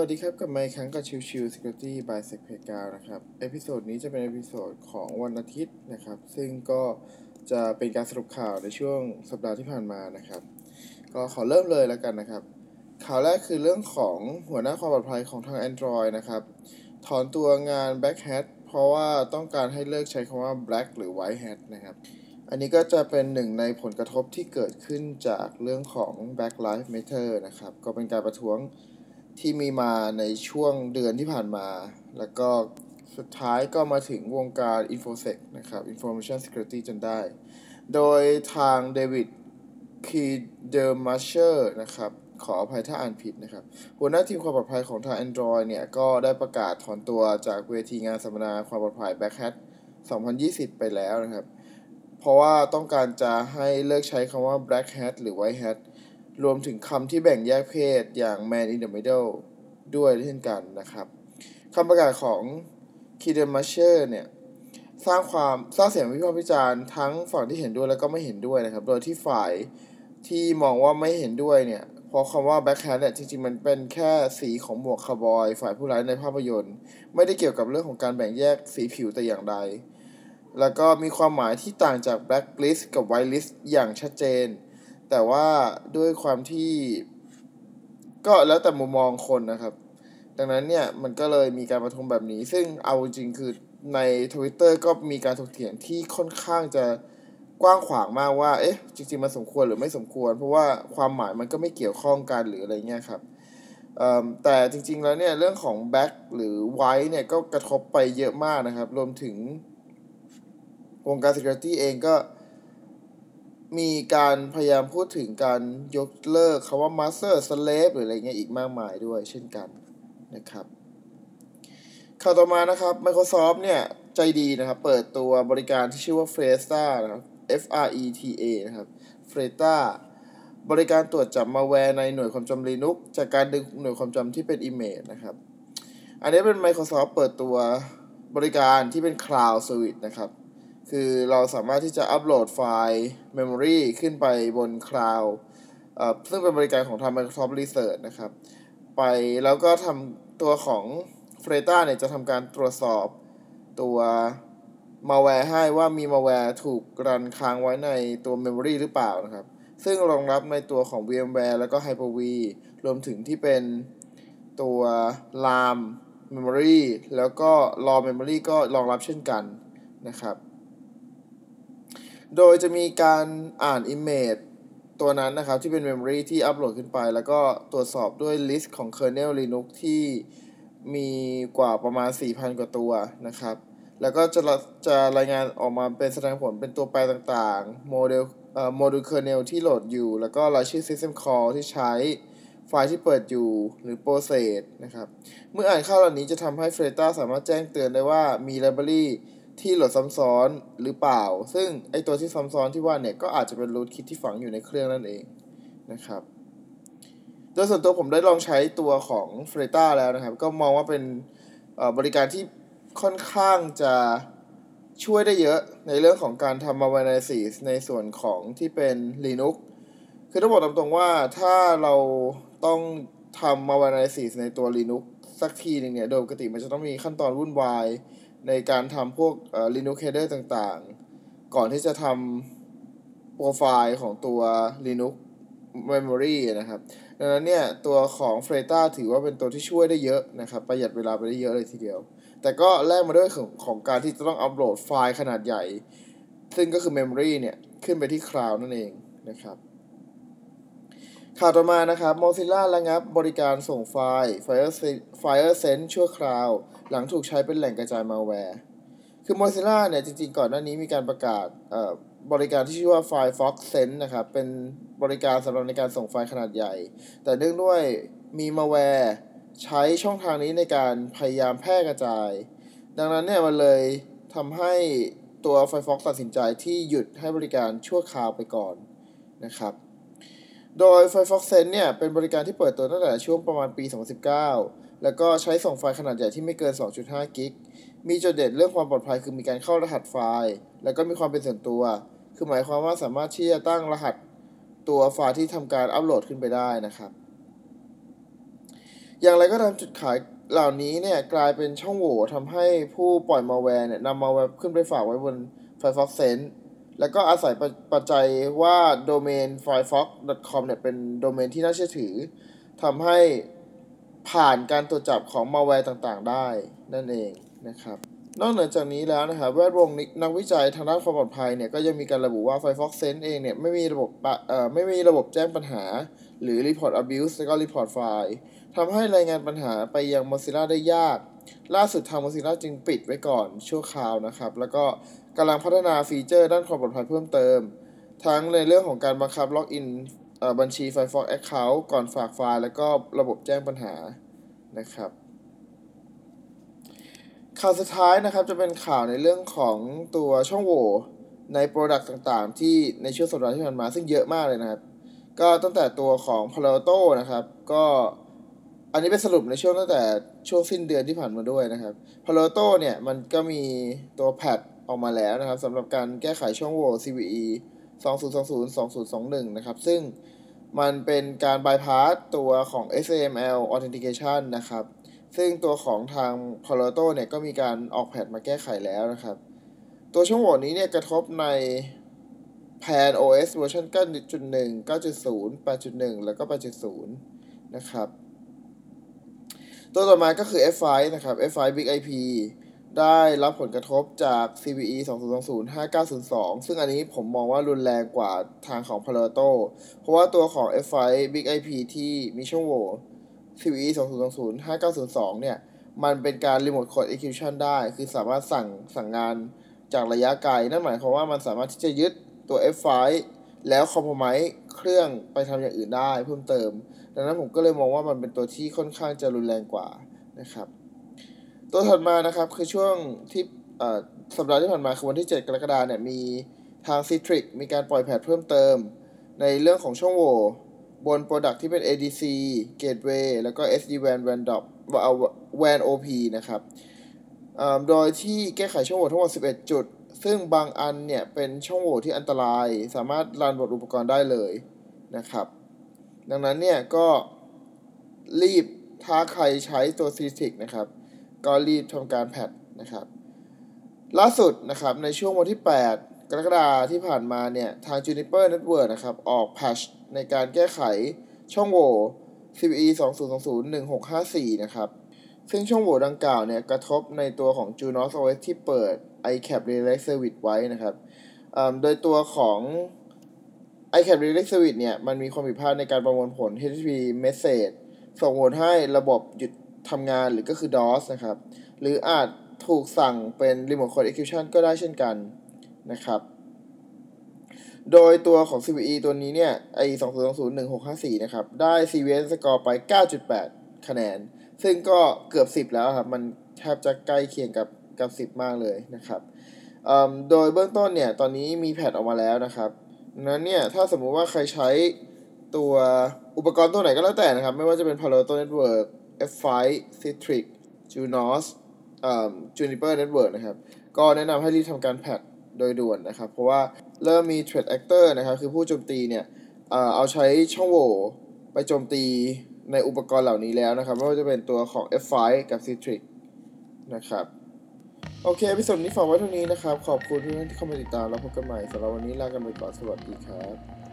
สวัสดีครับ กลับมาอีกครั้งกับ Chill Chill Security by Secpega นะครับ episode นี้จะเป็น episode ของวันอาทิตย์นะครับ ซึ่งก็จะเป็นการสรุปข่าวในช่วงสัปดาห์ที่ผ่านมานะครับ ก็ขอเริ่มเลยแล้วกันนะครับ ข่าวแรกคือเรื่องของหัวหน้าความปลอดภัยของทาง Android นะครับ ถอนตัวงาน Black Hat เพราะว่าต้องการให้เลิกใช้คำว่า Black หรือ White Hat นะครับ อันนี้ก็จะเป็นหนึ่งในผลกระทบที่เกิดขึ้นจากเรื่องของ Black Lives Matter นะครับ ก็เป็นการประท้วง ที่มีมาในช่วงเดือนที่ผ่านมา แล้วก็สุดท้ายก็มาถึงวงการ InfoSec นะครับ Information Security จนได้ โดยทางเดวิดคีเดอร์มาเชอร์นะครับ ขออภัยถ้าอ่านผิดนะครับ หัวหน้าทีมความปลอดภัยของทาง Android เนี่ย ก็ได้ประกาศถอนตัวจากเวทีงานสัมมนาความปลอดภัย Backhat 2020 ไปแล้วนะครับ เพราะว่าต้องการจะให้เลิกใช้คำว่า Black Hat หรือ White Hat รวมถึงคำที่แบ่งแยกเพศอย่าง man in the middle ด้วยเช่นกันนะครับคำประกาศของ k i d e m a c h e r เนี่ยสร้างความสร้างเสียงวิพากษ์วิจารณ์ทั้งฝั่งที่เห็นด้วยและก็ไม่เห็นด้วยนะครับ โดยที่ฝ่ายที่มองว่าไม่เห็นด้วยเนี่ยเพราะคำว่า black hat เนี่ยจริงๆ มันเป็นแค่สีของหมวกคาร์บอย ฝ่ายผู้ร้ายในภาพยนตร์ ไม่ได้เกี่ยวกับเรื่องของการแบ่งแยกสีผิวแต่อย่างใด แล้วก็มีความหมายที่ต่างจาก black list กับ white list อย่างชัดเจน แต่ว่าด้วยความที่ก็แล้วแต่มุมมองคนนะครับ ดังนั้นเนี่ยมันก็เลยมีการประท้วงแบบนี้ ซึ่งเอาจริงคือใน Twitter ก็มีการถกเถียงที่ค่อนข้างจะกว้างขวางมากว่า เอ๊ะ จริงๆ มันสมควรหรือไม่สมควร เพราะว่าความหมายมันก็ไม่เกี่ยวข้องกันหรืออะไรเงี้ยครับแต่จริง ๆ แล้วเนี่ยเรื่องของ back หรือ white เนี่ยก็กระทบไปเยอะมากนะครับ รวมถึงวงการ security เองก็ มีการพยายามพูดถึงการยกเลิกคาว่า master slave หรืออะไรเงี้ยอีกมากมายด้วยเช่นกันนะครับข่าวต่อมานะครับ Microsoft เนี่ย ใจดีนะครับ เปิดตัวบริการที่ชื่อว่า Freta นะครับ F R E T A นะครับ Freta บริการตรวจจับมาแวร์ในหน่วยความจำ Linux จากการดึงหน่วยความจำที่เป็น Image นะครับ อันนี้เป็น Microsoft เปิดตัวบริการที่เป็น Cloud Service นะครับ คือเราสามารถที่จะอัปโหลดไฟล์ Memory ขึ้นไปบน cloud ซึ่งเป็นบริการของทาง Microsoft Research นะครับ ไปแล้วก็ทำตัวของ f r e t a เนี่ยจะทำการตรวจสอบตัวมัลแวร์ให้ว่ามีมัลแวร์ถูกรันค้างไว้ในตัว Memory หรือเปล่านะครับ ซึ่งรองรับในตัวของ VMware แล้วก็ Hyper-V รวมถึงที่เป็นตัว RAM Memory แล้วก็ RAW Memory ก็รองรับเช่นกันนะครับ โดยจะมีการอ่าน Image ตัวนั้นนะครับ ที่เป็น Memory ที่อัปโหลดขึ้นไป แล้วก็ตรวจสอบด้วย list ของ kernel Linux ที่มีกว่าประมาณ 4,000 กว่าตัวนะครับ แล้วก็จะจะรายงานออกมาเป็นแสดงผลเป็นตัวแปรต่างๆ โมเดลเอ่อโมดูล kernel ที่โหลดอยู่ แล้วก็รายชื่อ system call ที่ใช้ไฟล์ที่เปิดอยู่หรือ process นะครับ เมื่ออ่านข้าเหล่านี้จะทำให้ f r e t a สามารถแจ้งเตือนได้ว่ามี library ที่โหลดซ้ำซ้อนหรือเปล่า ซึ่งไอตัวที่ซ้ำซ้อนที่ว่าเนี่ยก็อาจจะเป็นรูทคิดที่ฝังอยู่ในเครื่องนั่นเองนะครับ โดยส่วนตัวผมได้ลองใช้ตัวของ f r e t a แล้วนะครับ ก็มองว่าเป็นบริการที่ค่อนข้างจะช่วยได้เยอะในเรื่องของการทำ Analysis ในส่วนของที่เป็น Linux คือต้องบอกตรงๆว่าถ้าเราต้องทำ Analysis ในตัว Linux สักทีหนึ่งเนี่ย โดยปกติมันจะต้องมีขั้นตอนวุ่นวาย ในการทำพวก Linux header ต่างๆ ก่อนที่จะทำโปรไฟล์ของตัว Linux memory นะครับ ดังนั้นเนี่ย ตัวของ f r e t a ถือว่าเป็นตัวที่ช่วยได้เยอะนะครับ ประหยัดเวลาไปได้เยอะเลยทีเดียว แต่ก็แลกมาด้วยของของการที่จะต้องอัปโหลดไฟล์ขนาดใหญ่ ซึ่งก็คือ memory เนี่ย ขึ้นไปที่ cloud นั่นเองนะครับ ข่าวต่อมานะครับ Mozilla ระงับบริการส่งไฟล์ Firefox Send ชั่วคราว หลังถูกใช้เป็นแหล่งกระจายมัลแวร์ คือ Mozilla เนี่ยจริงๆ ก่อนหน้านี้มีการประกาศบริการที่ชื่อว่า Firefox Send นะครับ เป็นบริการสำหรับในการส่งไฟล์ขนาดใหญ่ แต่เนื่องด้วยมีมาแวร์ใช้ช่องทางนี้ในการพยายามแพร่กระจาย ดังนั้นเนี่ยมันเลยทำให้ตัว Firefox ตัดสินใจที่หยุดให้บริการชั่วคราวไปก่อนนะครับ โดย Firefox Sense เนี่ย เป็นบริการที่เปิดตัวตั้งแต่ช่วงประมาณปี 2019 แล้วก็ใช้ส่งไฟล์ขนาดใหญ่ที่ไม่เกิน 2.5 กิก มีจุดเด่นเรื่องความปลอดภัยคือมีการเข้ารหัสไฟล์ แล้วก็มีความเป็นส่วนตัว คือหมายความว่าสามารถที่จะตั้งรหัสตัวไฟล์ที่ทำการอัปโหลดขึ้นไปได้นะครับ อย่างไรก็ตามจุดขายเหล่านี้เนี่ยกลายเป็นช่องโหว่ทำให้ผู้ปล่อยมัลแวร์เนี่ยนำมัลแวร์ขึ้นไปฝากไว้บน Firefox Send แล้วก็อาศัยปัจปัจจัยว่าโดเมน firefox.com เนี่ยเป็นโดเมนที่น่าเชื่อถือทำให้ผ่านการตรวจจับของมัลแวร์ต่างๆ ได้นั่นเองนะครับ นอกเหนือจากนี้แล้วนะครับแวดวงนักวิจัยทางด้านความปลอดภัยเนี่ยก็ยังมีการระบุว่า Firefox Send เองเนี่ยไม่มีระบบปะเอ่อไม่มีระบบแจ้งปัญหา หรือ report abuse แล้วก็ report file ทำให้รายงานปัญหาไปยัง Mozilla ได้ยาก ล่าสุดทาง Mozilla จึงปิดไว้ก่อนชั่วคราวนะครับ แล้วก็ กำลังพัฒนาฟีเจอร์ด้านความปลอดภัยเพิ่มเติม ทั้งในเรื่องของการบังคับล็อกอินบัญชี Firefox Account ก่อนฝากไฟล์ แล้วก็ระบบแจ้งปัญหานะครับ ข่าวสุดท้ายนะครับจะเป็นข่าวในเรื่องของตัวช่องโหว่ใน Product ต่างๆ ที่ในช่วงสัปดาห์ที่ผ่านมาซึ่งเยอะมากเลยนะครับ ก็ตั้งแต่ตัวของ Palo Alto นะครับ ก็อันนี้เป็นสรุปในช่วงตั้งแต่ช่วงสิ้นเดือนที่ผ่านมาด้วยนะครับ Palo Alto เนี่ยมันก็มีตัวแพท ออกมาแล้วนะครับสำหรับการแก้ไขช่องโหว่ CVE 2020-2021 นะครับ ซึ่งมันเป็นการบายพาสตัวของ SAML Authentication นะครับ ซึ่งตัวของทาง Palo Alto เนี่ยก็มีการออกแพทมาแก้ไขแล้วนะครับ ตัวช่องโหว่นี้เนี่ยกระทบในแพน OS เวอร์ชัน9.1 9.0 8.1 แล้วก็ 8.0 นะครับ ตัวต่อมาก็คือ F5 นะครับ F5 Big IP ได้รับผลกระทบจาก CVE 2020 5902 ซึ่งอันนี้ผมมองว่ารุนแรงกว่าทางของ Palo Alto เพราะว่าตัวของ F5 Big IP ที่มีช่องโหว่ CVE 2020 5902 เนี่ย มันเป็นการ Remote Code Execution ได้ คือสามารถสั่งสั่งงานจากระยะไกล นั่นหมายความว่ามันสามารถที่จะยึดตัว F5 แล้วคอมโพไมเครื่องไปทำอย่างอื่นได้เพิ่มเติม ดังนั้นผมก็เลยมองว่ามันเป็นตัวที่ค่อนข้างจะรุนแรงกว่านะครับ ตัวถัดมานะครับคือช่วงที่สัปดาห์ที่ผ่านมาคือวันที่ 7 กรกฎาคมเนี่ยมีทาง Citrix มีการปล่อยแพทเพิ่มเติม ในเรื่องของช่องโหว่บน Product ที่เป็น ADC Gateway แล้วก็ SD-WAN WAN DOP WAN OP นะครับโดยที่แก้ไขช่องโหว่ทั้งหมด 11 จุด ซึ่งบางอันเนี่ยเป็นช่องโหว่ที่อันตราย สามารถรันบนอุปกรณ์ได้เลยนะครับ ดังนั้นเนี่ยก็รีบถ้าใครใช้ตัว Citrix นะครับ ก็รีบทำการแพทนะครับ ล่าสุดนะครับในช่วงวันที่ 8 กรกฎาคมที่ผ่านมาเนี่ย ทาง Juniper Network นะครับออกแพชในการแก้ไขช่องโหว่ CVE 2020-1654 นะครับ ซึ่งช่องโหว่ดังกล่าวเนี่ย กระทบในตัวของ Junos OS ที่เปิด iCap Relay Service ไว้นะครับโดยตัวของ iCap Relay Service เนี่ย มันมีความผิดพลาดในการประมวลผล HTTP message ส่งผลให้ระบบหยุด ทำงานหรือก็คือ DOS นะครับ หรืออาจถูกสั่งเป็น Remote Code Execution ก็ได้เช่นกันนะครับ โดยตัวของ CVE ตัวนี้เนี่ยไอ20201654 นะครับ ได้ CVS score ไป 9.8 คะแนน ซึ่งก็เกือบ 10 แล้วครับ มันแทบจะใกล้เคียงกับกับ 10 มากเลยนะครับ โดยเบื้องต้นเนี่ย ตอนนี้มีแพทออกมาแล้วนะครับดังนั้นเนี่ย ถ้าสมมุติว่าใครใช้ตัวอุปกรณ์ตัวไหนก็แล้วแต่นะครับ ไม่ว่าจะเป็น Palo Alto Network F5 Citrix Junos เอ่อ Juniper Network นะครับ ก็แนะนำให้รีบทำการแพทโดยด่วนนะครับ เพราะว่าเริ่มมี threat actor นะครับ คือผู้โจมตีเนี่ยเอ่อเอาใช้ช่องโหว่ไปโจมตีในอุปกรณ์เหล่านี้แล้วนะครับ ไม่ว่าจะเป็นตัวของ F5 กับ Citrix นะครับ โอเคพิสดนี้ฝากไว้เท่านี้นะครับ ขอบคุณทุกท่านที่เข้ามาติดตามแล้วพบกันใหม่สำหรับวันนี้ลากันไปก่อน สวัสดีครับ